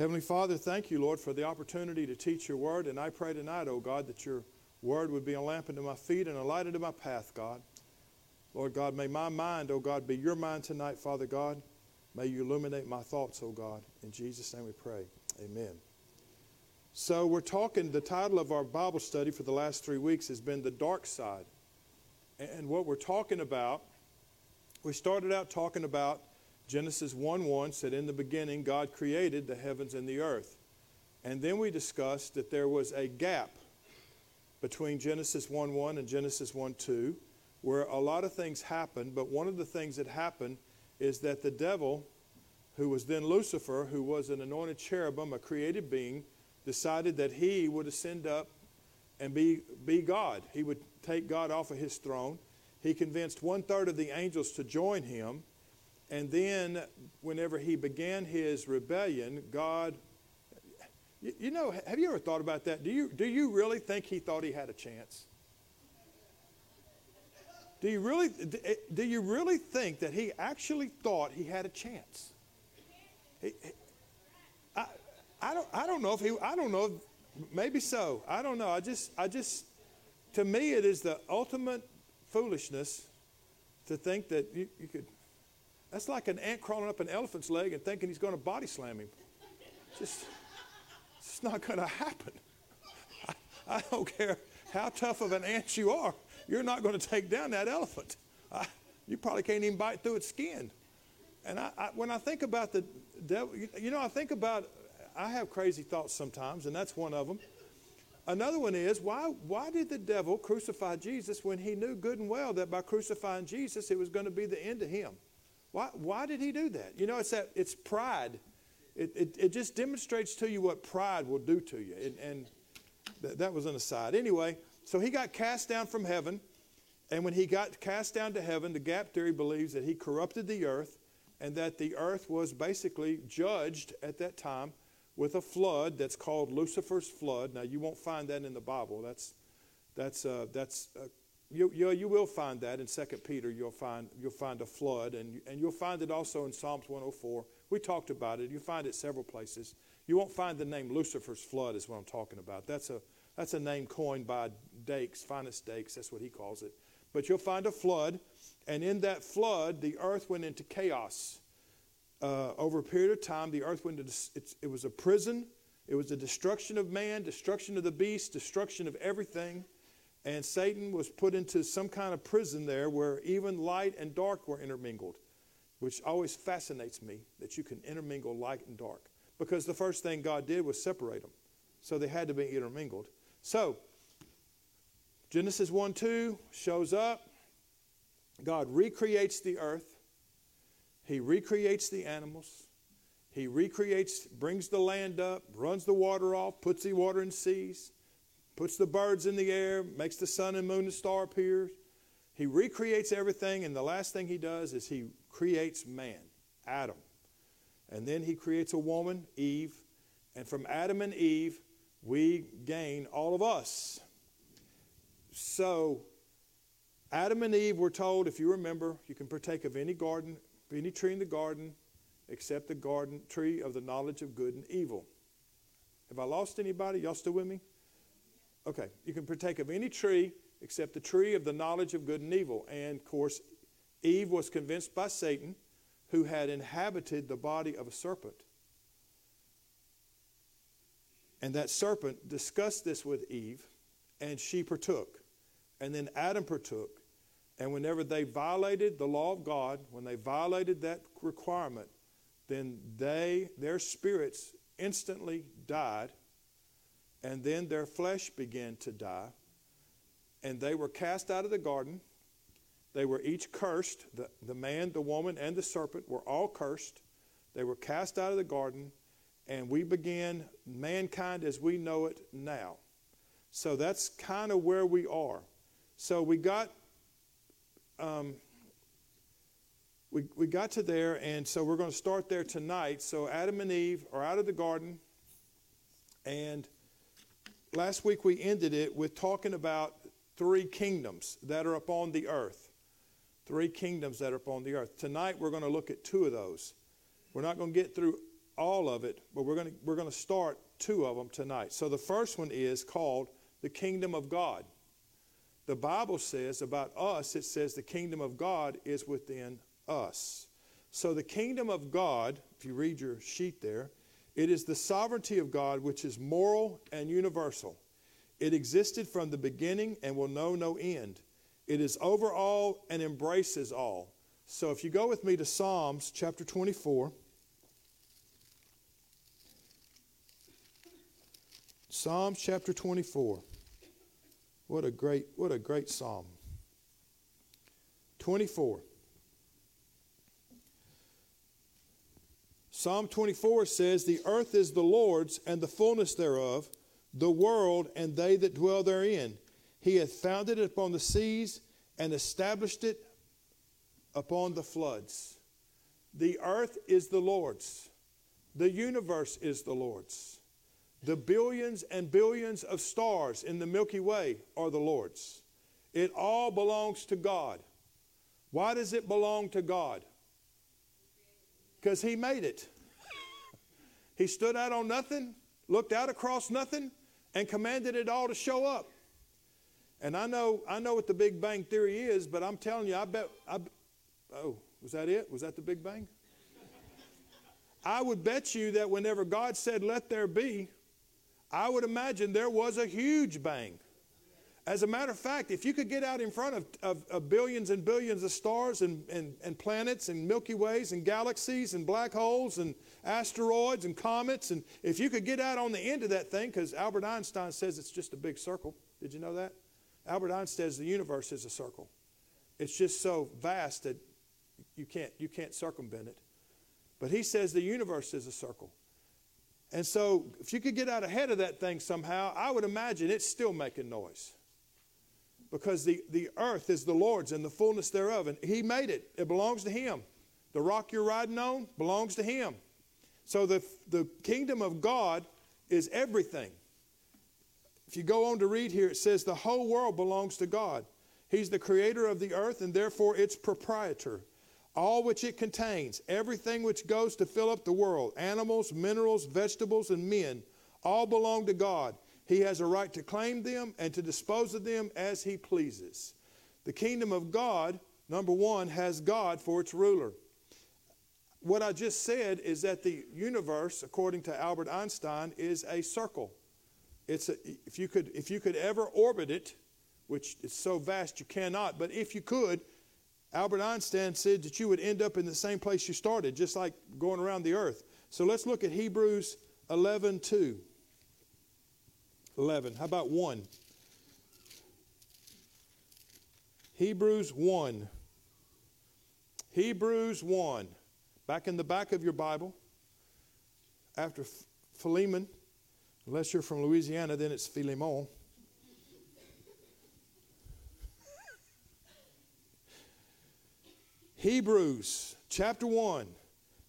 Heavenly Father, thank you, Lord, for the opportunity to teach your word. And I pray tonight, oh God, that your word would be a lamp unto my feet and a light unto my path, God. Lord God, may my mind, oh God, be your mind tonight, Father God. May you illuminate my thoughts, oh God. In Jesus' name we pray. Amen. So we're talking, the title of our Bible study for the last three weeks has been The Dark Side. And what we're talking about, we started out talking about Genesis 1 1 said, In the beginning, God created the heavens and the earth. And then we discussed that there was a gap between Genesis 1 1 and Genesis 1 2, where a lot of things happened, but one of the things that happened is that the devil, who was then Lucifer, who was an anointed cherubim, a created being, decided that he would ascend up and be, be God. He would take God off of his throne. He convinced one third of the angels to join him. And then, whenever he began his rebellion, God, you, know, have you ever thought about that? Do you, do you really think he thought he had a chance? Do you really, eh, do you really think that he actually thought he had a chance? He, I, I, don't, I don't know if he, I don't know, maybe so. I don't know. I just, I just, to me, it is the ultimate foolishness to think that you, you could, that's like an ant crawling up an elephant's leg and thinking he's going to body slam him. Just, it's not going to happen. I, I don't care how tough of an ant you are you're not going to take down that elephant. I, you probably can't even bite through its skin. And I, I, when I think about the devil, you, know, I think about, I have crazy thoughts sometimes, and that's one of them. Another one is why, why did the devil crucify Jesus when he knew good and well that by crucifying Jesus it was going to be the end of him? Why, why did he do that? You know, it's that it's pride. It, it, it just demonstrates to you what pride will do to you. And, and th- that was an aside. Anyway, so he got cast down from heaven. And when he got cast down to heaven, the gap theory believes that he corrupted the earth and that the earth was basically judged at that time with a flood that's called Lucifer's flood. Now, you won't find that in the Bible. That's, that's, uh, that's uh, you, you, you, will find that in 2 Peter. You'll find, you'll find a flood, and, and you'll find it also in Psalms 104. We talked about it. You find it several places. You won't find the name Lucifer's flood, is what I'm talking about. That's a, that's a name coined by Dakes, Finis Dakes, that's what he calls it. But you'll find a flood, and in that flood, the earth went into chaos. Uh, over a period of time, the earth went into, it, it was a prison. It was the destruction of man, destruction of the beast, destruction of everything. And Satan was put into some kind of prison there where even light and dark were intermingled, which always fascinates me that you can intermingle light and dark. Because the first thing God did was separate them. So they had to be intermingled. So, Genesis 1 2 shows up. God recreates the earth, He recreates the animals, He recreates, brings the land up, runs the water off, puts the water in seas, puts the birds in the air, makes the sun and moon and star appear. He recreates everything, and the last thing He does is He creates man, Adam. And then He creates a woman, Eve. And from Adam and Eve, we gain all of us. So, Adam and Eve were told, if you remember, you can partake of any garden, any tree in the garden, except the garden tree of the knowledge of good and evil. Have I lost anybody? Y'all still with me? Okay. You can partake of any tree except the tree of the knowledge of good and evil. And of course, Eve was convinced by Satan, who had inhabited the body of a serpent. And that serpent discussed this with Eve, and she partook. And then Adam partook. And whenever they violated the law of God, when they violated that requirement, then they, their spirits instantly died, and then their flesh began to die. And they were cast out of the garden. They were each cursed. The, the man, the woman, and the serpent were all cursed. They were cast out of the garden and we began mankind as we know it now. So that's kind of where we are. So we got um, we, we got to there, and so we're going to start there tonight. So Adam and Eve are out of the garden, and last week we ended it with talking about three kingdoms that are upon the earth. Three kingdoms that are upon the earth. Tonight we're going to look at two of those. We're not going to get through all of it, but we're going to, we're going to start two of them tonight. So the first one is called the kingdom of God. The Bible says about us, it says the kingdom of God is within us. So the kingdom of God, if you read your sheet there, it is the sovereignty of God which is moral and universal. It existed from the beginning and will know no end. It is over all and embraces all. So if you go with me to Psalms chapter 24. Psalms chapter 24. What a great what a great psalm. 24. Psalm 24 says, The earth is the Lord's and the fullness thereof, the world and they that dwell therein. He hath founded it upon the seas and established it upon the floods. The earth is the Lord's, the universe is the Lord's. The billions and billions of stars in the Milky Way are the Lord's. It all belongs to God. Why does it belong to God? Because he made it. he stood out on nothing, looked out across nothing, and commanded it all to show up. And I know, I know what the Big Bang Theory is, but I'm telling you, I bet, I, oh, was that it? Was that the Big Bang? I would bet you that whenever God said, let there be, I would imagine there was a huge bang. As a matter of fact, if you could get out in front of, of, of, billions and billions of stars and, and, and planets and Milky Ways and galaxies and black holes and asteroids and comets, and if you could get out on the end of that thing, because Albert Einstein says it's just a big circle. Did you know that? Albert Einstein says the universe is a circle. It's just so vast that you can't, you can't circumvent it. But he says the universe is a circle. And so, if you could get out ahead of that thing somehow, I would imagine it's still making noise because the, the earth is the Lord's and the fullness thereof. And He made it, it belongs to Him. The rock you're riding on belongs to Him. So the, the kingdom of God is everything. If you go on to read here, it says the whole world belongs to God. He's the creator of the earth and therefore its proprietor. All which it contains, everything which goes to fill up the world, animals, minerals, vegetables, and men, all belong to God. He has a right to claim them and to dispose of them as he pleases. The kingdom of God, number one, has God for its ruler. What I just said is that the universe, according to Albert Einstein, is a circle. It's a, if, you could, if you could ever orbit it, which is so vast you cannot, but if you could, Albert Einstein said that you would end up in the same place you started, just like going around the earth. So let's look at Hebrews 11 2. 11. How about 1? Hebrews 1. Hebrews 1. Back in the back of your Bible, after Philemon, unless you're from Louisiana, then it's Philemon. Hebrews chapter 1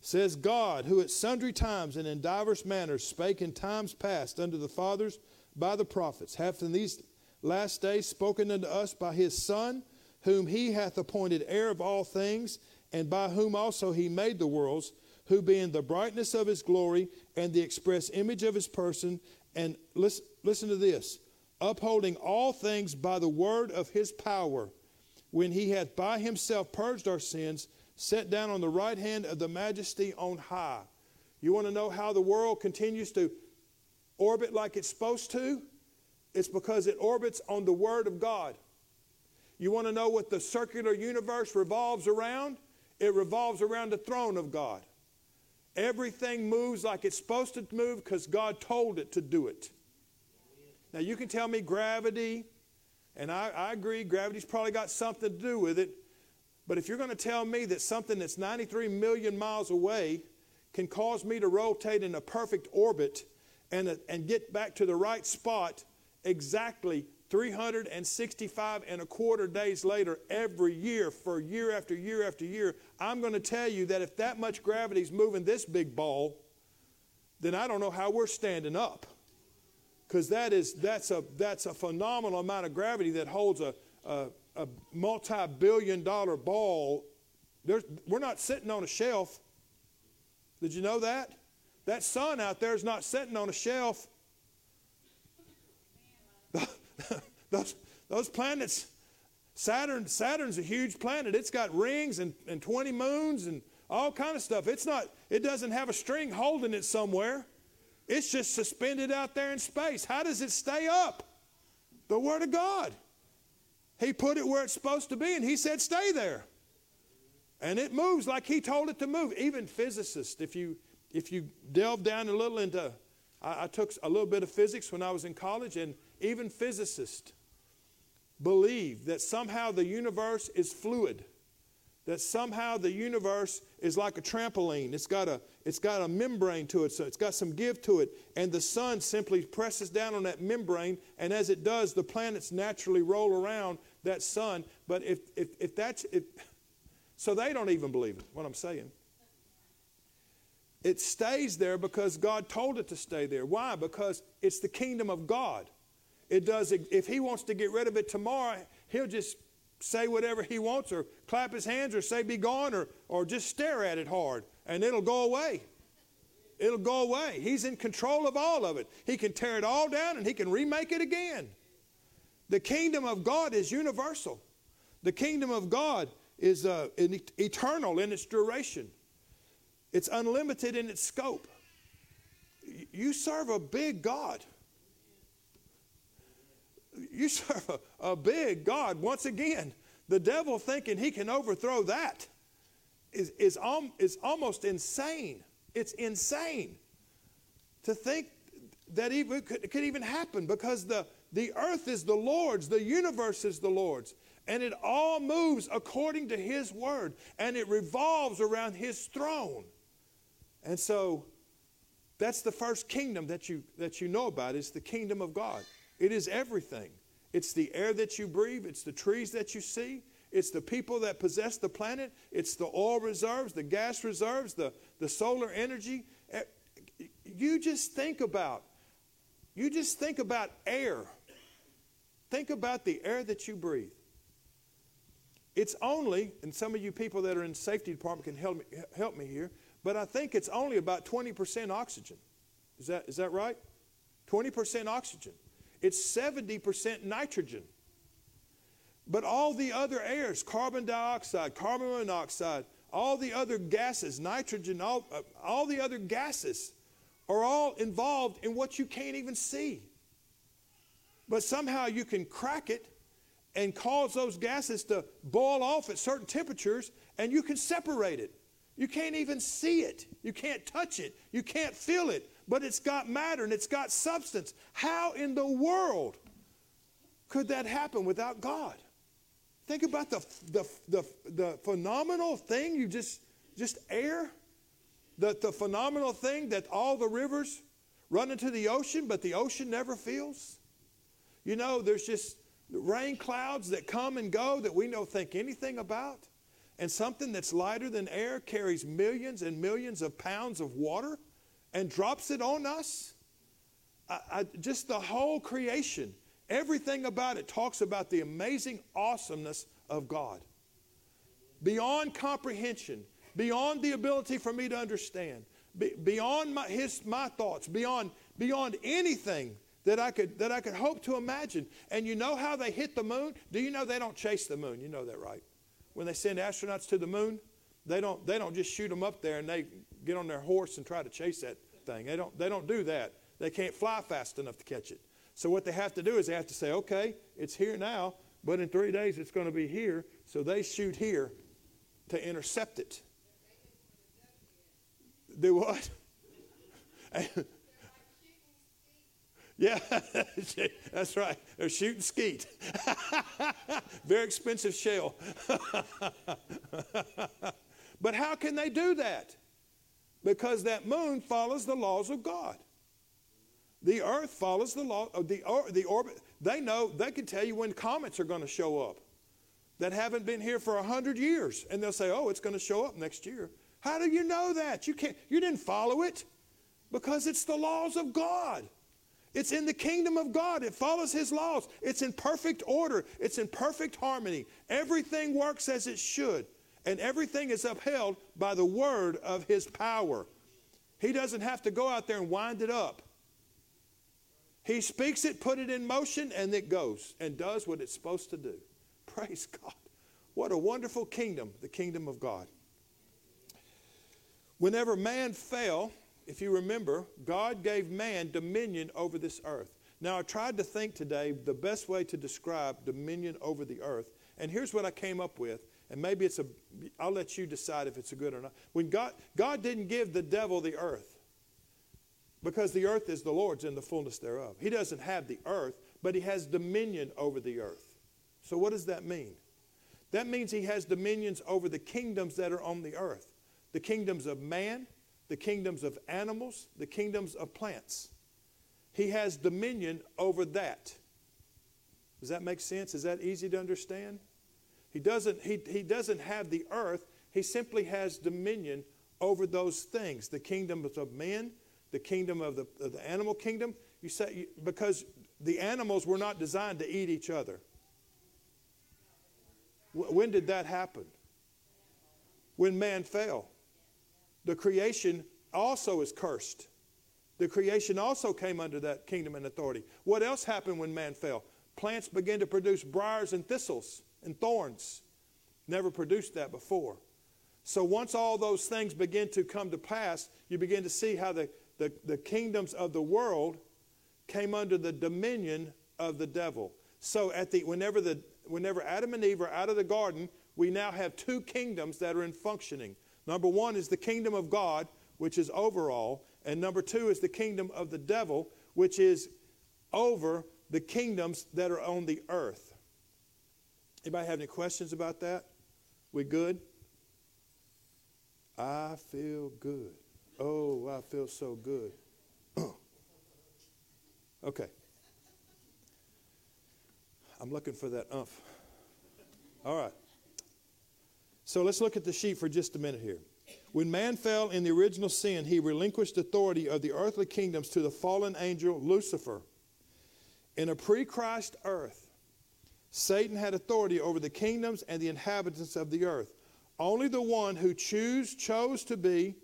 says, God, who at sundry times and in divers manners spake in times past unto the fathers by the prophets, hath in these last days spoken unto us by his Son, whom he hath appointed heir of all things, and by whom also he made the worlds, who being the brightness of his glory and the express image of his person, and listen, listen to this, upholding all things by the word of his power, when he hath by himself purged our sins, set down on the right hand of the majesty on high. You want to know how the world continues to orbit like it's supposed to, it's because it orbits on the Word of God. You want to know what the circular universe revolves around? It revolves around the throne of God. Everything moves like it's supposed to move because God told it to do it. Now, you can tell me gravity, and I, I agree, gravity's probably got something to do with it. But if you're going to tell me that something that's 93 million miles away can cause me to rotate in a perfect orbit and, and get back to the right spot exactly 365 and a quarter days later every year for year after year after year, I'm going to tell you that if that much gravity is moving this big ball, then I don't know how we're standing up. Because that is, that's, a, that's a phenomenal amount of gravity that holds a, a, a multi billion dollar ball. There's, we're not sitting on a shelf. Did you know that? That sun out there is not sitting on a shelf. those, those planets, Saturn, Saturn's a huge planet. It's got rings and, and 20 moons and all kind of stuff. It's not, it doesn't have a string holding it somewhere. It's just suspended out there in space. How does it stay up? The Word of God. He put it where it's supposed to be, and He said, stay there. And it moves like He told it to move. Even physicists, if you, if you delve down a little into, I, I took a little bit of physics when I was in college, and even physicists believe that somehow the universe is fluid that somehow the universe is like a trampoline. It's got a, it's got a membrane to it, so it's got some give to it. And the sun simply presses down on that membrane, and as it does, the planets naturally roll around that sun. But if, if, if that's, if, so they don't even believe it, what I'm saying. It stays there because God told it to stay there. Why? Because it's the kingdom of God. It does, if He wants to get rid of it tomorrow, He'll just say whatever he wants or clap his hands or say be gone or, or just stare at it hard and it'll go away. It'll go away. He's in control of all of it. He can tear it all down and he can remake it again. The kingdom of God is universal. The kingdom of God is uh, eternal in its duration. It's unlimited in its scope. You serve a big God you serve a, a big God. Once again, the devil thinking he can overthrow that is, is, um, is almost insane. It's insane to think that even could, could even happen because the, the earth is the Lord's, the universe is the Lord's, and it all moves according to His word, and it revolves around His throne. And so that's the first kingdom that you, that you know about is the kingdom of God. It is everything. It's the air that you breathe, it's the trees that you see, it's the people that possess the planet, it's the oil reserves, the gas reserves, the, the solar energy. You just think about, you just think about air. Think about the air that you breathe. It's only, and some of you people that are in safety department can help me, help me here, but I think it's only about 20% oxygen. Is that, is that right? 20% oxygen. It's 70% nitrogen. But all the other airs, carbon dioxide, carbon monoxide, all the other gases, nitrogen, all, uh, all the other gases are all involved in what you can't even see. But somehow you can crack it and cause those gases to boil off at certain temperatures and you can separate it. You can't even see it. You can't touch it. You can't feel it but it's got matter and it's got substance. How in the world could that happen without God? Think about the, the, the, the phenomenal thing you just, just air. The, the phenomenal thing that all the rivers run into the ocean, but the ocean never feels. You know, there's just rain clouds that come and go that we don't think anything about. And something that's lighter than air carries millions and millions of pounds of water and drops it on us. I, I, just the whole creation, everything about it talks about the amazing awesomeness of God. Beyond comprehension, beyond the ability for me to understand, be, beyond my, his, my thoughts, beyond, beyond anything that I, could, that I could hope to imagine. And you know how they hit the moon? Do you know they don't chase the moon? You know that, right? When they send astronauts to the moon, they don't, they don't just shoot them up there and they get on their horse and try to chase that thing. They don't, they don't do that. They can't fly fast enough to catch it. So what they have to do is they have to say, okay, it's here now, but in three days it's going to be here. So they shoot here to intercept it. Do what? yeah, that's right. They're shooting skeet. Very expensive shell. but how can they do that? because that moon follows the laws of God. The earth follows the law of the, or, the orbit. They know, they can tell you when comets are going to show up that haven't been here for a hundred years. And they'll say, oh, it's going to show up next year. How do you know that? You can't, you didn't follow it because it's the laws of God. It's in the kingdom of God. It follows his laws. It's in perfect order. It's in perfect harmony. Everything works as it should and everything is upheld by the word of his power. He doesn't have to go out there and wind it up. He speaks it, put it in motion, and it goes and does what it's supposed to do. Praise God. What a wonderful kingdom, the kingdom of God. Whenever man fell, if you remember, God gave man dominion over this earth. Now, I tried to think today the best way to describe dominion over the earth, and here's what I came up with. And maybe it's a, I'll let you decide if it's a good or not. When God, God didn't give the devil the earth because the earth is the Lord's and the fullness thereof. He doesn't have the earth, but he has dominion over the earth. So, what does that mean? That means he has dominions over the kingdoms that are on the earth the kingdoms of man, the kingdoms of animals, the kingdoms of plants. He has dominion over that. Does that make sense? Is that easy to understand? He doesn't, he, he doesn't have the earth, he simply has dominion over those things the kingdoms of men, the kingdom of the, of the animal kingdom. You say, because the animals were not designed to eat each other. When did that happen? When man fell. The creation also is cursed. The creation also came under that kingdom and authority. What else happened when man fell? Plants began to produce briars and thistles and thorns. Never produced that before. So once all those things begin to come to pass, you begin to see how the, the, the kingdoms of the world came under the dominion of the devil. So at the whenever the whenever Adam and Eve are out of the garden, we now have two kingdoms that are in functioning. Number one is the kingdom of God, which is over all. and number two is the kingdom of the devil, which is over the kingdoms that are on the earth. Anybody have any questions about that? We good? I feel good. Oh, I feel so good. okay. I'm looking for that umph. All right. So let's look at the sheep for just a minute here. When man fell in the original sin, he relinquished authority of the earthly kingdoms to the fallen angel Lucifer. In a pre Christ earth, Satan had authority over the kingdoms and the inhabitants of the earth. Only the one who choose, chose to be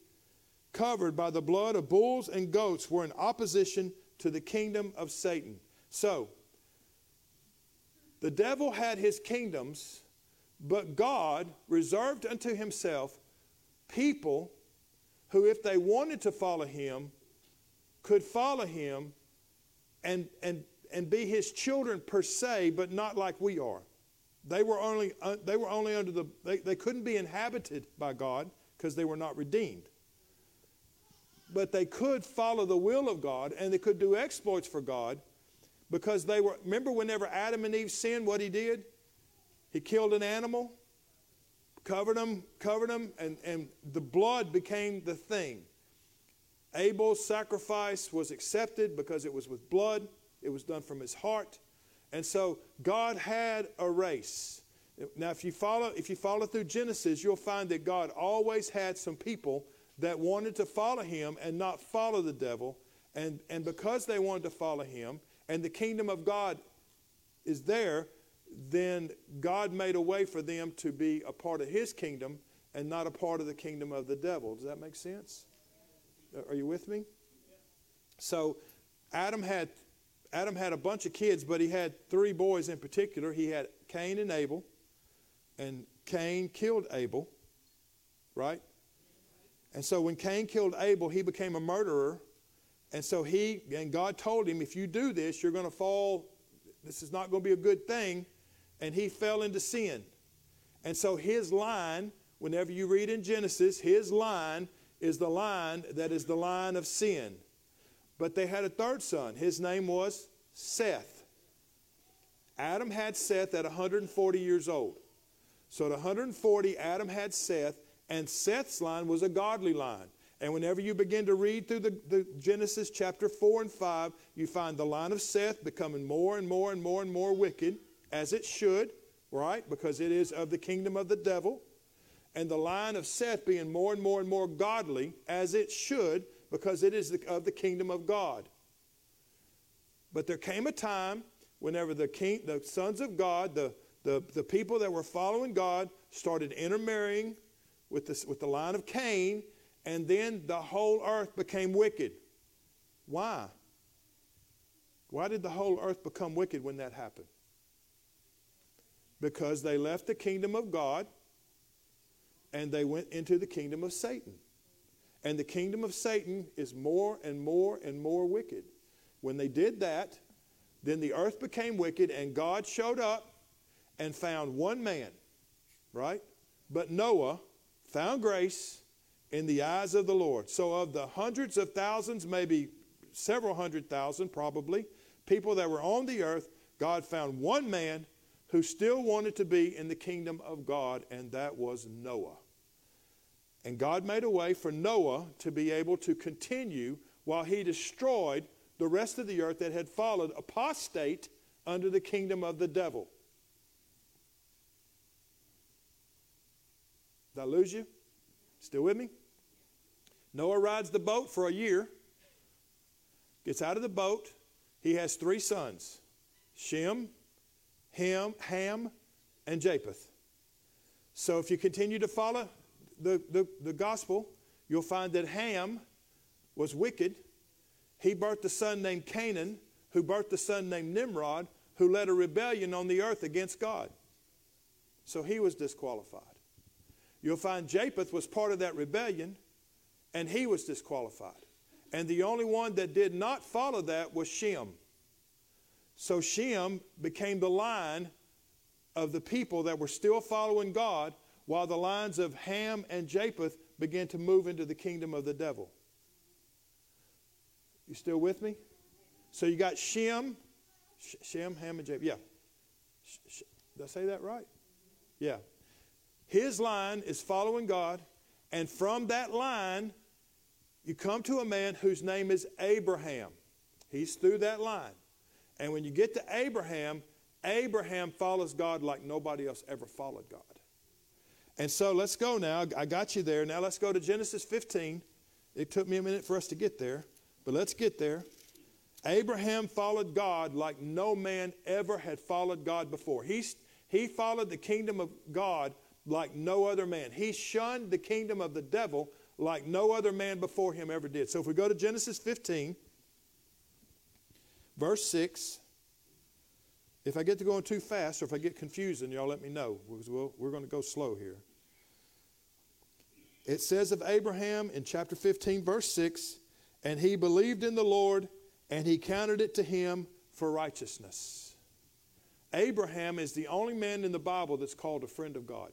covered by the blood of bulls and goats were in opposition to the kingdom of Satan. So, the devil had his kingdoms, but God reserved unto himself people who, if they wanted to follow him, could follow him and, and and be his children per se, but not like we are. They were only, uh, they were only under the, they, they couldn't be inhabited by God because they were not redeemed. But they could follow the will of God and they could do exploits for God because they were, remember whenever Adam and Eve sinned, what he did? He killed an animal, covered him, covered him, and, and the blood became the thing. Abel's sacrifice was accepted because it was with blood. It was done from his heart. And so God had a race. Now, if you follow, if you follow through Genesis, you'll find that God always had some people that wanted to follow him and not follow the devil. And, and because they wanted to follow him, and the kingdom of God is there, then God made a way for them to be a part of his kingdom and not a part of the kingdom of the devil. Does that make sense? Uh, are you with me? So Adam had Adam had a bunch of kids, but he had three boys in particular. He had Cain and Abel, and Cain killed Abel, right? And so when Cain killed Abel, he became a murderer. And so he, and God told him, if you do this, you're going to fall, this is not going to be a good thing. And he fell into sin. And so his line, whenever you read in Genesis, his line is the line that is the line of sin. But they had a third son. His name was Seth. Adam had Seth at 140 years old. So at 140, Adam had Seth, and Seth's line was a godly line. And whenever you begin to read through the, the, Genesis chapter 4 and 5, you find the line of Seth becoming more and more and more and more wicked, as it should, right? Because it is of the kingdom of the devil. And the line of Seth being more and more and more godly, as it should, because it is of the kingdom of God. But there came a time whenever the, king, the sons of God, the, the, the people that were following God, started intermarrying with, this, with the line of Cain, and then the whole earth became wicked. Why? Why did the whole earth become wicked when that happened? Because they left the kingdom of God and they went into the kingdom of Satan. And the kingdom of Satan is more and more and more wicked. When they did that, then the earth became wicked, and God showed up and found one man, right? But Noah found grace in the eyes of the Lord. So, of the hundreds of thousands, maybe several hundred thousand probably, people that were on the earth, God found one man who still wanted to be in the kingdom of God, and that was Noah. And God made a way for Noah to be able to continue while he destroyed the rest of the earth that had followed apostate under the kingdom of the devil. Did I lose you? Still with me? Noah rides the boat for a year, gets out of the boat. He has three sons Shem, Ham, Ham, and Japheth. So if you continue to follow the, the, the gospel, you'll find that Ham was wicked. He birthed a son named Canaan, who birthed a son named Nimrod, who led a rebellion on the earth against God. So he was disqualified. You'll find Japheth was part of that rebellion, and he was disqualified. And the only one that did not follow that was Shem. So Shem became the line of the people that were still following God while the lines of Ham and Japheth began to move into the kingdom of the devil. You still with me? So you got Shem, Shem, Ham, and Japheth. Yeah. Did I say that right? Yeah. His line is following God, and from that line, you come to a man whose name is Abraham. He's through that line. And when you get to Abraham, Abraham follows God like nobody else ever followed God. And so let's go now. I got you there. Now let's go to Genesis 15. It took me a minute for us to get there, but let's get there. Abraham followed God like no man ever had followed God before. He, he followed the kingdom of God like no other man. He shunned the kingdom of the devil like no other man before him ever did. So if we go to Genesis 15, verse 6, if I get to going too fast or if I get confusing, y'all let me know we'll, we're going to go slow here. It says of Abraham in chapter 15, verse 6, and he believed in the Lord and he counted it to him for righteousness. Abraham is the only man in the Bible that's called a friend of God.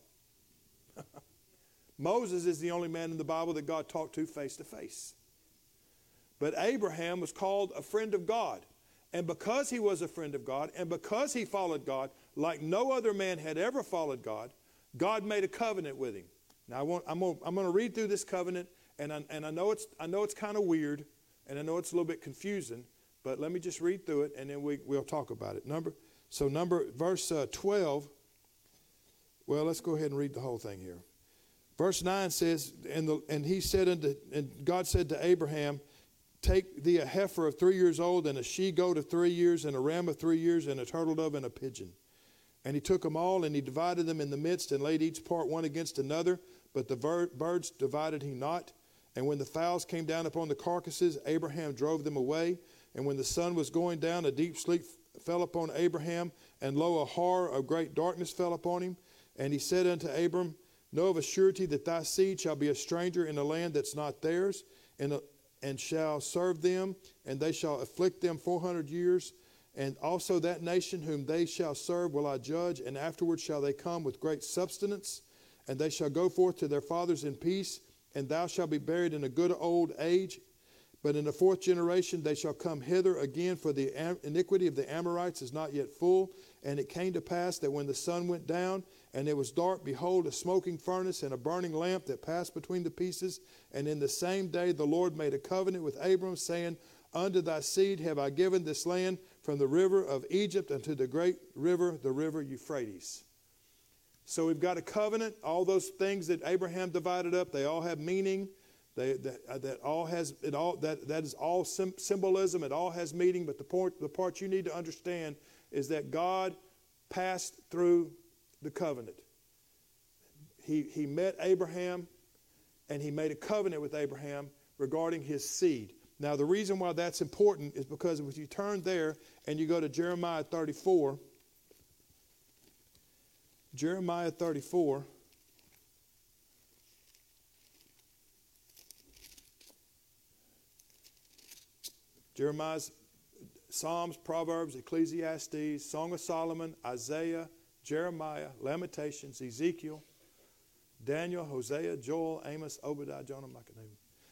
Moses is the only man in the Bible that God talked to face to face. But Abraham was called a friend of God. And because he was a friend of God, and because he followed God like no other man had ever followed God, God made a covenant with him. Now, I want, I'm going to read through this covenant, and I, and I know it's, it's kind of weird, and I know it's a little bit confusing, but let me just read through it, and then we, we'll talk about it. Number, so number, verse uh, 12, well, let's go ahead and read the whole thing here. Verse 9 says, and, the, and he said unto, and God said to Abraham, Take thee a heifer of three years old, and a she goat of three years, and a ram of three years, and a turtle dove, and a pigeon. And he took them all, and he divided them in the midst, and laid each part one against another. But the birds divided he not. And when the fowls came down upon the carcasses, Abraham drove them away. And when the sun was going down, a deep sleep fell upon Abraham, and lo, a horror of great darkness fell upon him. And he said unto Abram, Know of a surety that thy seed shall be a stranger in a land that's not theirs, and, and shall serve them, and they shall afflict them four hundred years. And also that nation whom they shall serve will I judge, and afterward shall they come with great substance and they shall go forth to their fathers in peace, and thou shalt be buried in a good old age. But in the fourth generation they shall come hither again, for the iniquity of the Amorites is not yet full. And it came to pass that when the sun went down, and it was dark, behold, a smoking furnace and a burning lamp that passed between the pieces. And in the same day the Lord made a covenant with Abram, saying, Unto thy seed have I given this land from the river of Egypt unto the great river, the river Euphrates. So we've got a covenant. All those things that Abraham divided up, they all have meaning. They, that, uh, that all has it all that, that is all sim- symbolism. It all has meaning. But the point, the part you need to understand is that God passed through the covenant. He, he met Abraham. and he made a covenant with Abraham regarding his seed. Now, the reason why that's important is because if you turn there and you go to Jeremiah 34, Jeremiah 34. Jeremiah's Psalms, Proverbs, Ecclesiastes, Song of Solomon, Isaiah, Jeremiah, Lamentations, Ezekiel, Daniel, Hosea, Joel, Amos, Obadiah, Jonah, Micah.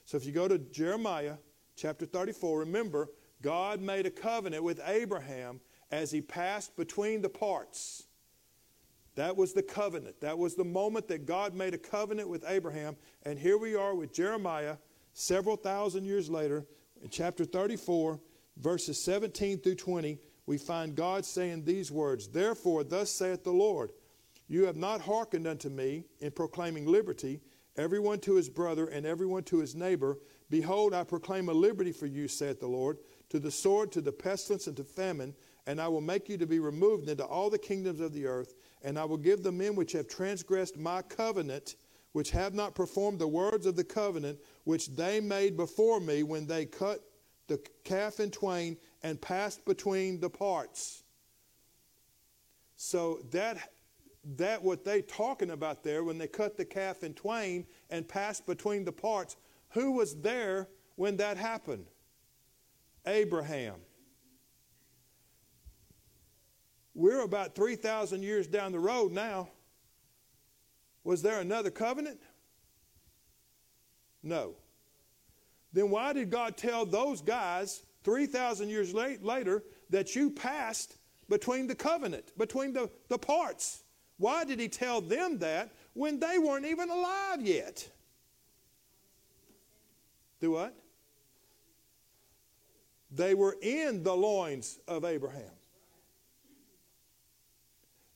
So if you go to Jeremiah chapter 34, remember, God made a covenant with Abraham as he passed between the parts. That was the covenant. That was the moment that God made a covenant with Abraham. And here we are with Jeremiah several thousand years later in chapter 34, verses 17 through 20. We find God saying these words Therefore, thus saith the Lord, You have not hearkened unto me in proclaiming liberty, everyone to his brother and everyone to his neighbor. Behold, I proclaim a liberty for you, saith the Lord, to the sword, to the pestilence, and to famine, and I will make you to be removed into all the kingdoms of the earth and I will give the men which have transgressed my covenant, which have not performed the words of the covenant which they made before me when they cut the calf in twain and passed between the parts. So that that what they talking about there when they cut the calf in twain and passed between the parts, who was there when that happened? Abraham. We're about 3,000 years down the road now. Was there another covenant? No. Then why did God tell those guys 3,000 years late, later that you passed between the covenant, between the, the parts? Why did He tell them that when they weren't even alive yet? Do what? They were in the loins of Abraham.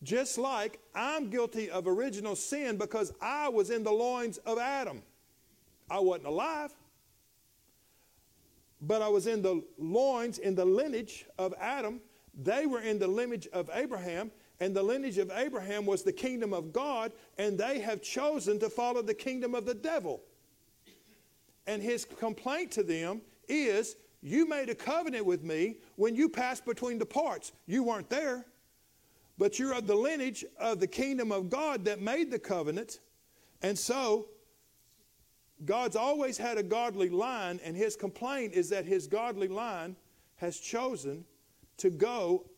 Just like I'm guilty of original sin because I was in the loins of Adam. I wasn't alive, but I was in the loins, in the lineage of Adam. They were in the lineage of Abraham, and the lineage of Abraham was the kingdom of God, and they have chosen to follow the kingdom of the devil. And his complaint to them is, You made a covenant with me when you passed between the parts. You weren't there but you're of the lineage of the kingdom of God that made the covenant. And so, God's always had a godly line, and his complaint is that his godly line has chosen to go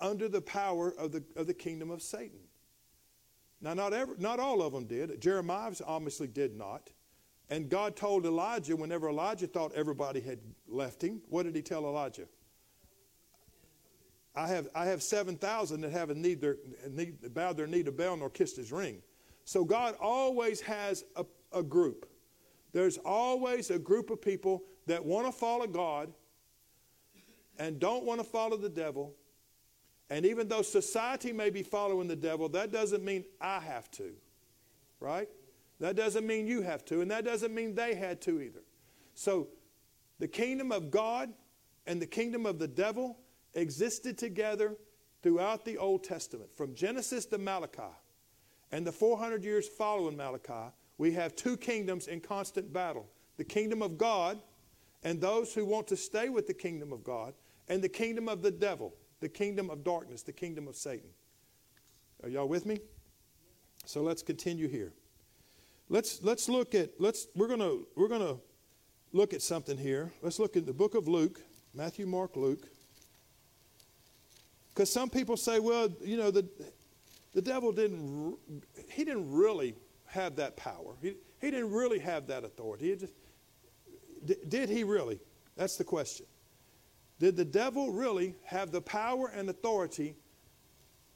under the power of the, of the kingdom of Satan. Now, not, every, not all of them did. Jeremiah obviously did not. And God told Elijah, whenever Elijah thought everybody had left him, what did he tell Elijah? I have, I have 7,000 that haven't need their, need, bowed their knee to Baal nor kissed his ring. So God always has a, a group. There's always a group of people that want to follow God and don't want to follow the devil. And even though society may be following the devil, that doesn't mean I have to, right? That doesn't mean you have to, and that doesn't mean they had to either. So the kingdom of God and the kingdom of the devil existed together throughout the Old Testament, from Genesis to Malachi. And the 400 years following Malachi, we have two kingdoms in constant battle the kingdom of God and those who want to stay with the kingdom of God, and the kingdom of the devil, the kingdom of darkness, the kingdom of Satan. Are y'all with me? So let's continue here. Let's let's look at let's we're gonna we're gonna look at something here. Let's look at the book of Luke, Matthew, Mark, Luke. Because some people say, well, you know, the, the devil didn't, he didn't really have that power. He, he didn't really have that authority. He just, did he really? That's the question. Did the devil really have the power and authority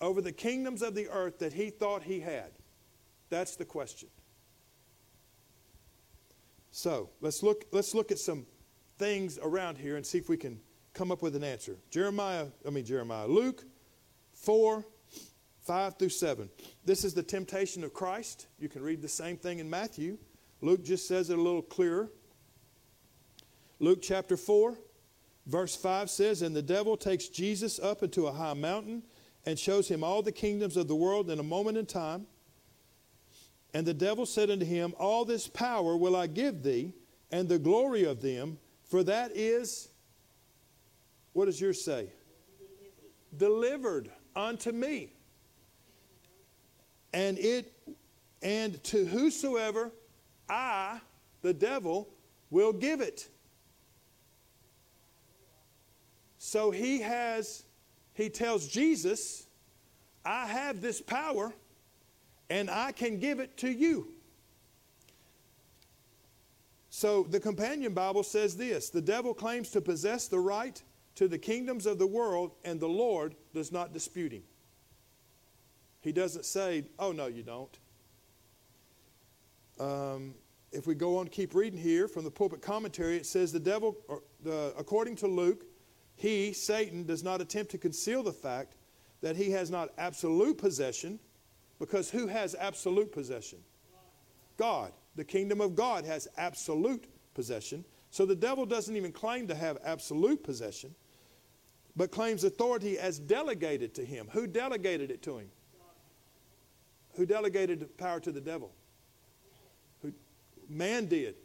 over the kingdoms of the earth that he thought he had? That's the question. So let's look, let's look at some things around here and see if we can come up with an answer. Jeremiah, I mean, Jeremiah, Luke 4, 5 through 7. This is the temptation of Christ. You can read the same thing in Matthew. Luke just says it a little clearer. Luke chapter 4, verse 5 says, And the devil takes Jesus up into a high mountain and shows him all the kingdoms of the world in a moment in time. And the devil said unto him, All this power will I give thee, and the glory of them, for that is, what does yours say? Delivered unto me. And it, and to whosoever I, the devil, will give it. So he has, he tells Jesus, I have this power and I can give it to you. So the companion Bible says this the devil claims to possess the right to the kingdoms of the world, and the Lord does not dispute him. He doesn't say, Oh, no, you don't. Um, if we go on to keep reading here from the pulpit commentary, it says the devil, the, according to Luke, he, Satan, does not attempt to conceal the fact that he has not absolute possession, because who has absolute possession? God. The kingdom of God has absolute possession. So the devil doesn't even claim to have absolute possession, but claims authority as delegated to him. Who delegated it to him? Who delegated power to the devil? Who, man did.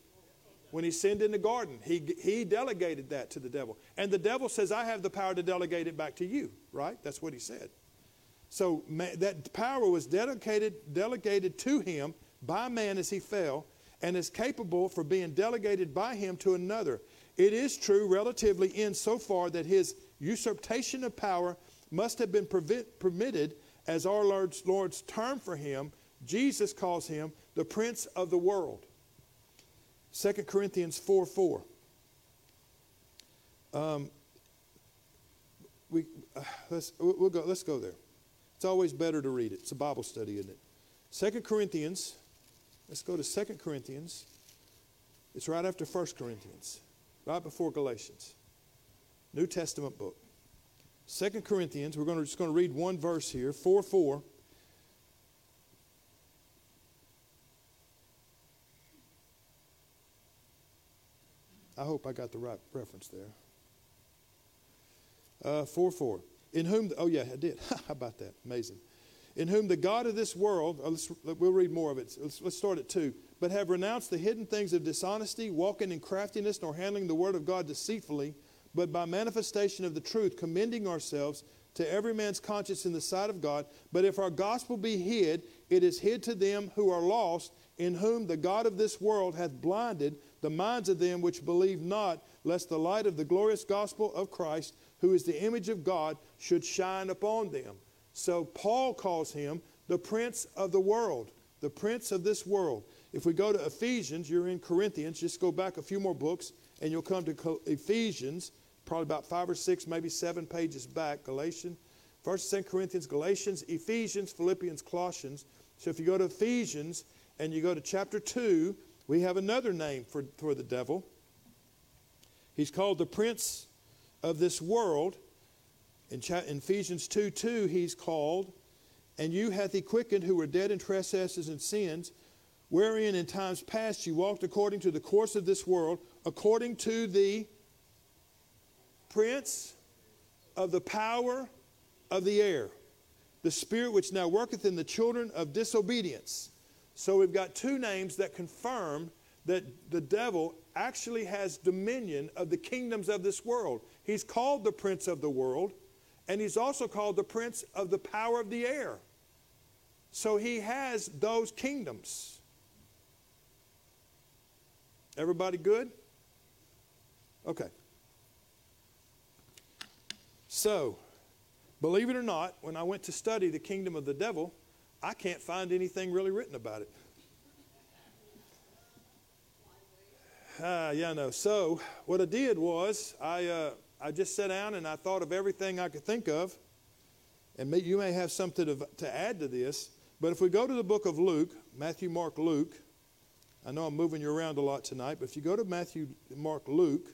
When he sinned in the garden, he, he delegated that to the devil. And the devil says, I have the power to delegate it back to you, right? That's what he said. So man, that power was dedicated, delegated to him by man as he fell and is capable for being delegated by him to another. It is true relatively in so far that his usurpation of power must have been permitted as our Lord's, Lord's term for him. Jesus calls him the prince of the world. 2 Corinthians 4 4. Um, we, uh, let's, we'll go, let's go there. It's always better to read it. It's a Bible study, isn't it? 2 Corinthians, let's go to 2 Corinthians. It's right after 1 Corinthians, right before Galatians. New Testament book. 2 Corinthians, we're going to, just going to read one verse here, 4 4. I hope I got the right reference there. Uh, 4 4. In whom, the, oh yeah, I did. How about that? Amazing. In whom the God of this world, uh, we'll read more of it. Let's, let's start at 2. But have renounced the hidden things of dishonesty, walking in craftiness, nor handling the word of God deceitfully, but by manifestation of the truth, commending ourselves to every man's conscience in the sight of God. But if our gospel be hid, it is hid to them who are lost, in whom the God of this world hath blinded the minds of them which believe not, lest the light of the glorious gospel of Christ, who is the image of God, should shine upon them. So Paul calls him the prince of the world, the prince of this world. If we go to Ephesians, you're in Corinthians, just go back a few more books and you'll come to Ephesians, probably about five or six, maybe seven pages back. Galatians, First, and Corinthians, Galatians, Ephesians, Philippians, Colossians. So if you go to Ephesians and you go to chapter 2, we have another name for, for the devil. He's called the prince of this world. In, in Ephesians 2 2, he's called, and you hath he quickened who were dead in trespasses and sins, wherein in times past you walked according to the course of this world, according to the prince of the power of the air, the spirit which now worketh in the children of disobedience so we've got two names that confirm that the devil actually has dominion of the kingdoms of this world. He's called the prince of the world, and he's also called the prince of the power of the air. So he has those kingdoms. Everybody good? Okay. So, believe it or not, when I went to study the kingdom of the devil, I can't find anything really written about it. Uh, yeah, no. So what I did was I, uh, I just sat down and I thought of everything I could think of. And you may have something to, to add to this. But if we go to the book of Luke, Matthew, Mark, Luke, I know I'm moving you around a lot tonight, but if you go to Matthew, Mark, Luke,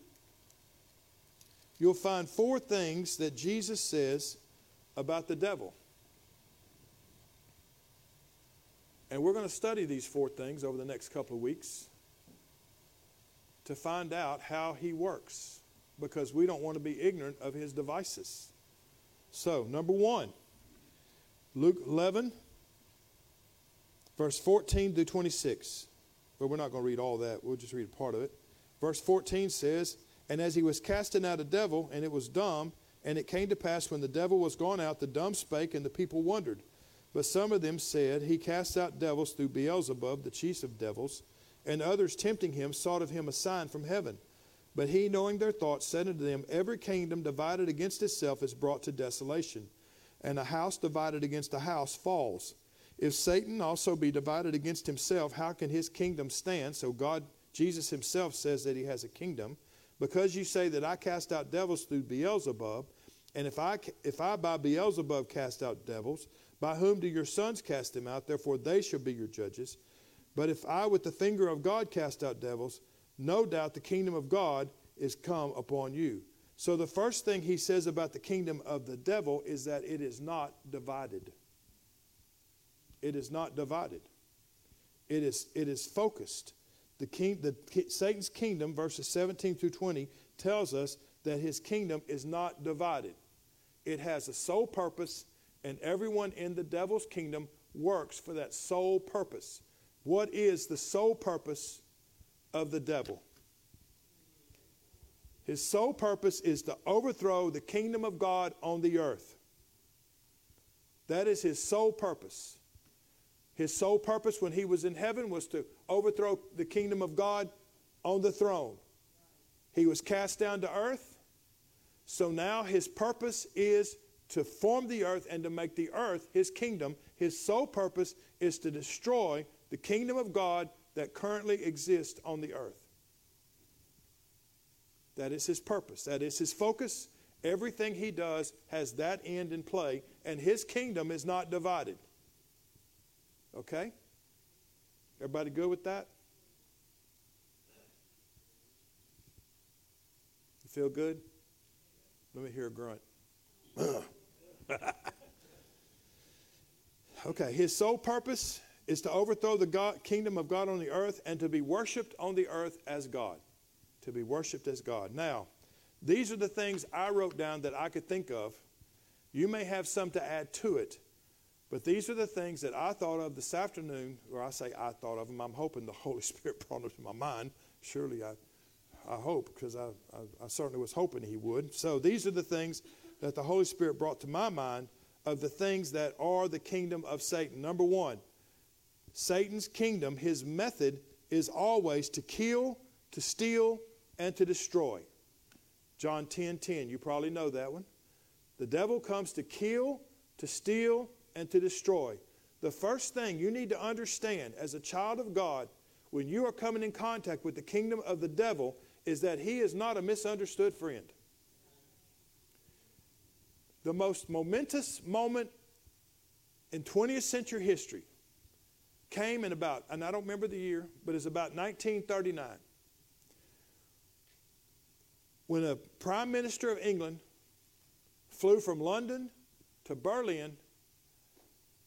you'll find four things that Jesus says about the devil. And we're going to study these four things over the next couple of weeks to find out how he works because we don't want to be ignorant of his devices. So, number one, Luke 11, Verse 14 through 26. But we're not going to read all that. We'll just read a part of it. Verse 14 says, And as he was casting out a devil, and it was dumb, and it came to pass when the devil was gone out, the dumb spake, and the people wondered. But some of them said, He cast out devils through Beelzebub, the chief of devils. And others, tempting him, sought of him a sign from heaven. But he, knowing their thoughts, said unto them, Every kingdom divided against itself is brought to desolation, and a house divided against a house falls. If Satan also be divided against himself, how can his kingdom stand? So God, Jesus himself says that he has a kingdom. Because you say that I cast out devils through Beelzebub, and if I, if I by Beelzebub cast out devils, by whom do your sons cast them out? Therefore they shall be your judges. But if I with the finger of God cast out devils, no doubt the kingdom of God is come upon you. So the first thing he says about the kingdom of the devil is that it is not divided. It is not divided. It is, it is focused. The king, the, Satan's kingdom, verses 17 through 20, tells us that his kingdom is not divided. It has a sole purpose, and everyone in the devil's kingdom works for that sole purpose. What is the sole purpose of the devil? His sole purpose is to overthrow the kingdom of God on the earth. That is his sole purpose. His sole purpose when he was in heaven was to overthrow the kingdom of God on the throne. He was cast down to earth. So now his purpose is to form the earth and to make the earth his kingdom. His sole purpose is to destroy the kingdom of God that currently exists on the earth. That is his purpose. That is his focus. Everything he does has that end in play, and his kingdom is not divided. Okay? Everybody good with that? You feel good? Let me hear a grunt. okay, his sole purpose is to overthrow the God, kingdom of God on the earth and to be worshiped on the earth as God. To be worshiped as God. Now, these are the things I wrote down that I could think of. You may have some to add to it, but these are the things that I thought of this afternoon, or I say I thought of them. I'm hoping the Holy Spirit brought them to my mind. Surely I, I hope, because I, I, I certainly was hoping He would. So these are the things that the Holy Spirit brought to my mind of the things that are the kingdom of Satan. Number one, Satan's kingdom, his method is always to kill, to steal, and to destroy. John 10 10, you probably know that one. The devil comes to kill, to steal, and to destroy. The first thing you need to understand as a child of God when you are coming in contact with the kingdom of the devil is that he is not a misunderstood friend. The most momentous moment in 20th century history came in about, and I don't remember the year, but it's about 1939 when a prime minister of England flew from London to Berlin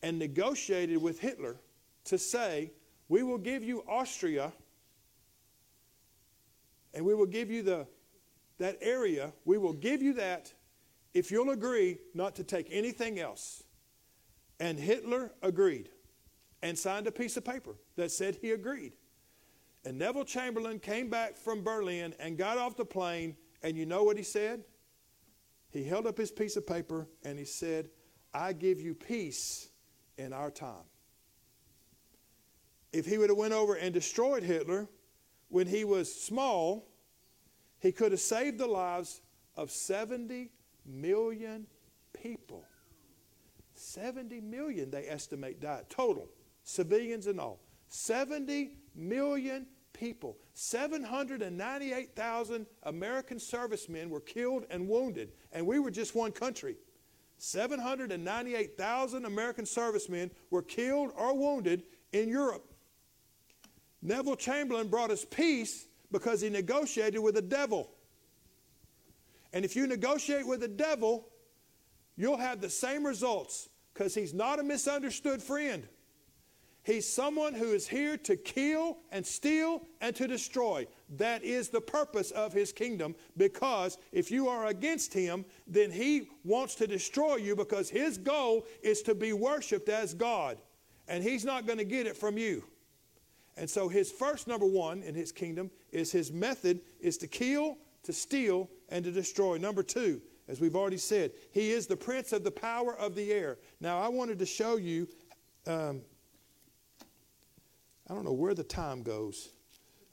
and negotiated with Hitler to say, We will give you Austria and we will give you the, that area, we will give you that if you'll agree not to take anything else. And Hitler agreed and signed a piece of paper that said he agreed. And Neville Chamberlain came back from Berlin and got off the plane, and you know what he said? He held up his piece of paper and he said, I give you peace in our time. If he would have went over and destroyed Hitler when he was small, he could have saved the lives of 70 million people. 70 million, they estimate, died total, civilians and all. 70 million people. 798,000 American servicemen were killed and wounded, and we were just one country. 798,000 American servicemen were killed or wounded in Europe. Neville Chamberlain brought us peace because he negotiated with the devil. And if you negotiate with the devil, you'll have the same results because he's not a misunderstood friend. He's someone who is here to kill and steal and to destroy. That is the purpose of his kingdom because if you are against him, then he wants to destroy you because his goal is to be worshiped as God. and he's not going to get it from you. And so his first number one in his kingdom is his method is to kill, to steal, and to destroy. Number two, as we've already said, he is the prince of the power of the air. Now I wanted to show you. Um, I don't know where the time goes.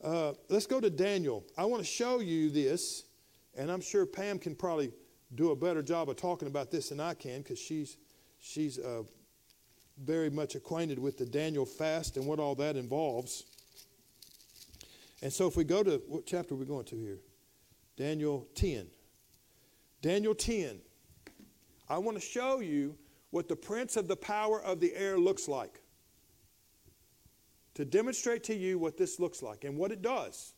Uh, let's go to Daniel. I want to show you this, and I'm sure Pam can probably do a better job of talking about this than I can because she's she's uh, very much acquainted with the Daniel fast and what all that involves. And so, if we go to what chapter are we going to here? Daniel 10. Daniel 10. I want to show you what the prince of the power of the air looks like. To demonstrate to you what this looks like and what it does.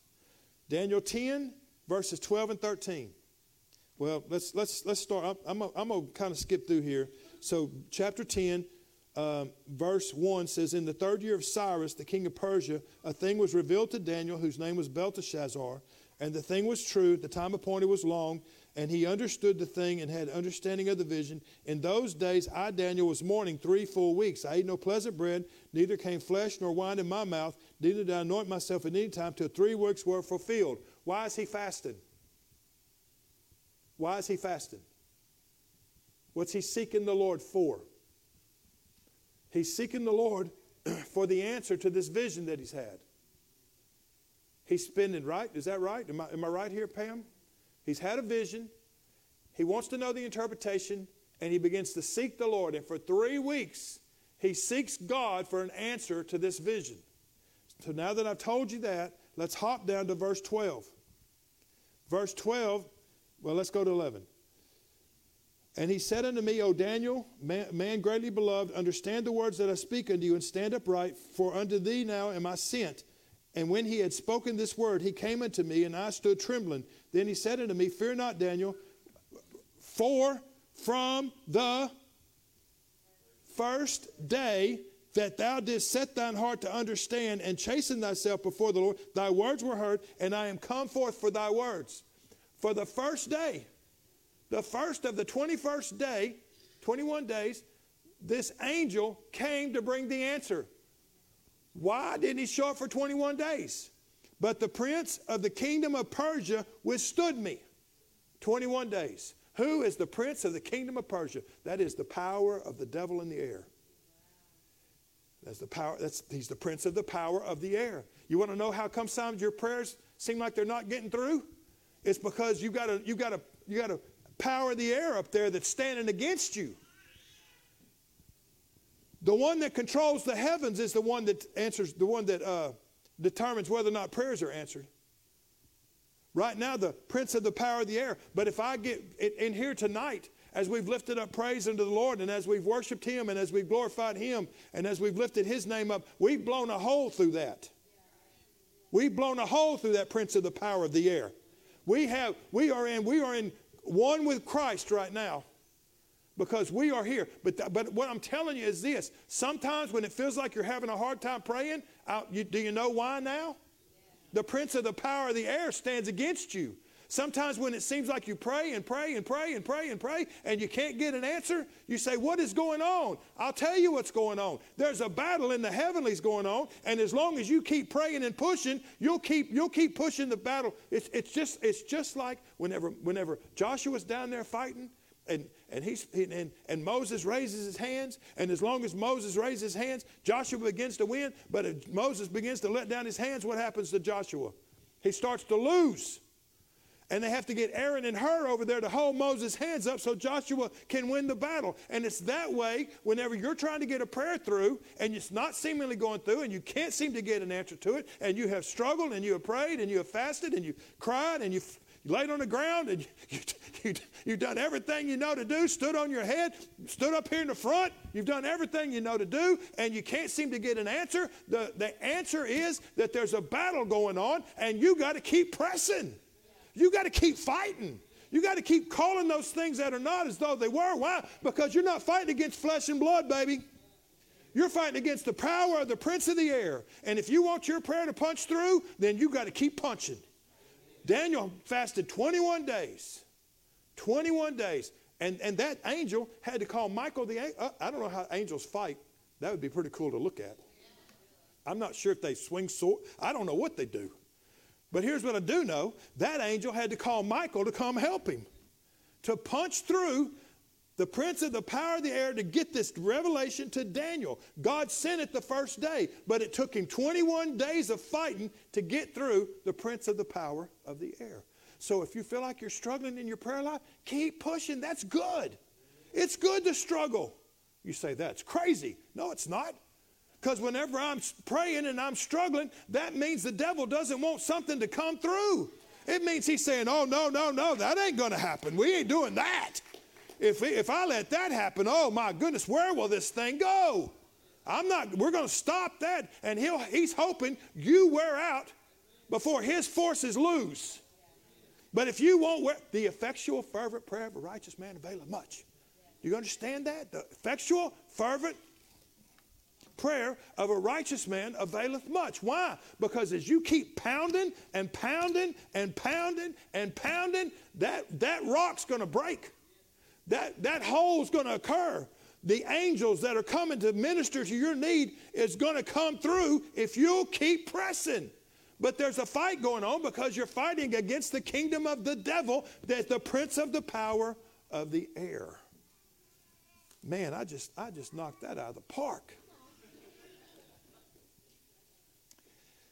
Daniel 10, verses 12 and 13. Well, let's, let's, let's start. I'm, I'm, going to kind of skip through here. So, chapter 10, um, verse 1 says, In the third year of Cyrus, the king of Persia, a thing was revealed to Daniel, whose name was Belteshazzar. And the thing was true, the time appointed was long, and he understood the thing and had understanding of the vision. In those days, I, Daniel, was mourning three full weeks. I ate no pleasant bread, neither came flesh nor wine in my mouth, neither did I anoint myself at any time till three weeks were fulfilled. Why is he fasting? Why is he fasting? What's he seeking the Lord for? He's seeking the Lord for the answer to this vision that he's had. He's spending, right? Is that right? Am I, am I right here, Pam? He's had a vision. He wants to know the interpretation, and he begins to seek the Lord. And for three weeks, he seeks God for an answer to this vision. So now that I've told you that, let's hop down to verse 12. Verse 12, well, let's go to 11. And he said unto me, O Daniel, man, man, greatly beloved, understand the words that I speak unto you and stand upright, for unto thee now am I sent. And when he had spoken this word, he came unto me, and I stood trembling. Then he said unto me, Fear not, Daniel, for from the first day that thou didst set thine heart to understand and chasten thyself before the Lord, thy words were heard, and I am come forth for thy words. For the first day, the first of the 21st day, 21 days, this angel came to bring the answer. Why didn't he show up for 21 days? But the prince of the kingdom of Persia withstood me 21 days. Who is the prince of the kingdom of Persia? That is the power of the devil in the air. That's the power. That's, he's the prince of the power of the air. You want to know how come sometimes your prayers seem like they're not getting through? It's because you got to you got to you got to power of the air up there that's standing against you. The one that controls the heavens is the one that answers, the one that uh, determines whether or not prayers are answered. Right now, the prince of the power of the air. But if I get in here tonight, as we've lifted up praise unto the Lord, and as we've worshiped Him, and as we've glorified Him, and as we've lifted His name up, we've blown a hole through that. We've blown a hole through that prince of the power of the air. We have, we are in, we are in one with Christ right now because we are here. But, th- but what I'm telling you is this sometimes when it feels like you're having a hard time praying, out, you, do you know why now? The prince of the power of the air stands against you. Sometimes when it seems like you pray and pray and pray and pray and pray and you can't get an answer, you say, What is going on? I'll tell you what's going on. There's a battle in the heavenlies going on, and as long as you keep praying and pushing, you'll keep you'll keep pushing the battle. It's, it's just it's just like whenever whenever Joshua's down there fighting and and he's and, and Moses raises his hands, and as long as Moses raises his hands, Joshua begins to win. But if Moses begins to let down his hands, what happens to Joshua? He starts to lose. And they have to get Aaron and Hur over there to hold Moses' hands up so Joshua can win the battle. And it's that way whenever you're trying to get a prayer through and it's not seemingly going through and you can't seem to get an answer to it and you have struggled and you have prayed and you have fasted and you cried and you you laid on the ground and you, you, you, have done everything you know to do, stood on your head, stood up here in the front. You've done everything you know to do, and you can't seem to get an answer. The, the answer is that there's a battle going on, and you got to keep pressing. You got to keep fighting. You got to keep calling those things that are not as though they were. Why? Because you're not fighting against flesh and blood, baby. You're fighting against the power of the prince of the air. And if you want your prayer to punch through, then you got to keep punching. Daniel fasted 21 days. 21 days. And, and that angel had to call Michael the uh, I don't know how angels fight. That would be pretty cool to look at. I'm not sure if they swing sword. I don't know what they do. But here's what I do know that angel had to call Michael to come help him, to punch through the prince of the power of the air to get this revelation to Daniel. God sent it the first day, but it took him 21 days of fighting to get through the prince of the power of the air. So if you feel like you're struggling in your prayer life, keep pushing. That's good. It's good to struggle. You say, that's crazy. No, it's not. Because whenever I'm praying and I'm struggling, that means the devil doesn't want something to come through. It means he's saying, oh, no, no, no, that ain't going to happen. We ain't doing that. If, if I let that happen, oh my goodness, where will this thing go? I'm not, we're going to stop that. And he'll, he's hoping you wear out before his forces lose. But if you won't wear, the effectual, fervent prayer of a righteous man availeth much. You understand that? The effectual, fervent prayer of a righteous man availeth much. Why? Because as you keep pounding and pounding and pounding and pounding, that, that rock's going to break. That, that hole's going to occur. The angels that are coming to minister to your need is going to come through if you'll keep pressing. But there's a fight going on because you're fighting against the kingdom of the devil, that's the prince of the power of the air. Man, I just I just knocked that out of the park.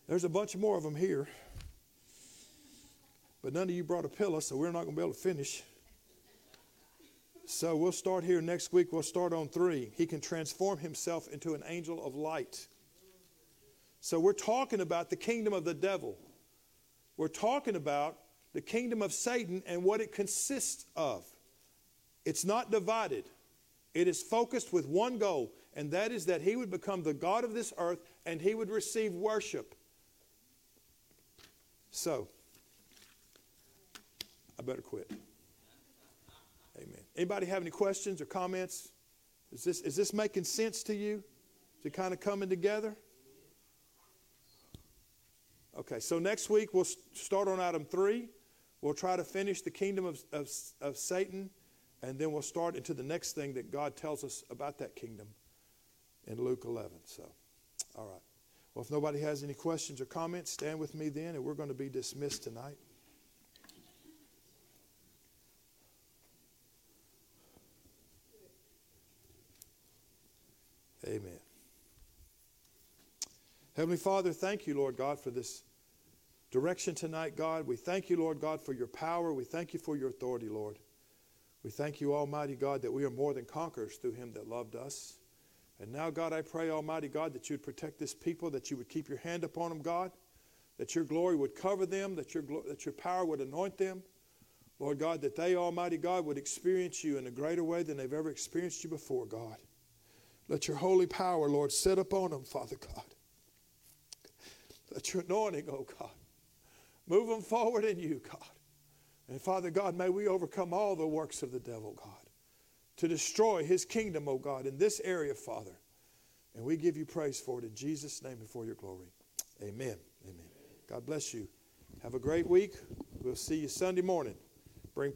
There's a bunch more of them here. But none of you brought a pillow, so we're not going to be able to finish. So we'll start here next week. We'll start on three. He can transform himself into an angel of light. So we're talking about the kingdom of the devil. We're talking about the kingdom of Satan and what it consists of. It's not divided, it is focused with one goal, and that is that he would become the God of this earth and he would receive worship. So, I better quit. Anybody have any questions or comments? Is this, is this making sense to you? Is it kind of coming together? Okay, so next week we'll start on item three. We'll try to finish the kingdom of, of, of Satan, and then we'll start into the next thing that God tells us about that kingdom in Luke 11. So, all right. Well, if nobody has any questions or comments, stand with me then, and we're going to be dismissed tonight. Amen. Heavenly Father, thank you, Lord God, for this direction tonight, God. We thank you, Lord God, for your power. We thank you for your authority, Lord. We thank you, Almighty God, that we are more than conquerors through him that loved us. And now, God, I pray, Almighty God, that you would protect this people, that you would keep your hand upon them, God, that your glory would cover them, that your, that your power would anoint them. Lord God, that they, Almighty God, would experience you in a greater way than they've ever experienced you before, God. Let your holy power, Lord, set upon them, Father God. Let your anointing, oh God, move them forward in you, God. And Father God, may we overcome all the works of the devil, God, to destroy his kingdom, oh God, in this area, Father. And we give you praise for it in Jesus' name and for your glory. Amen. Amen. God bless you. Have a great week. We'll see you Sunday morning. Bring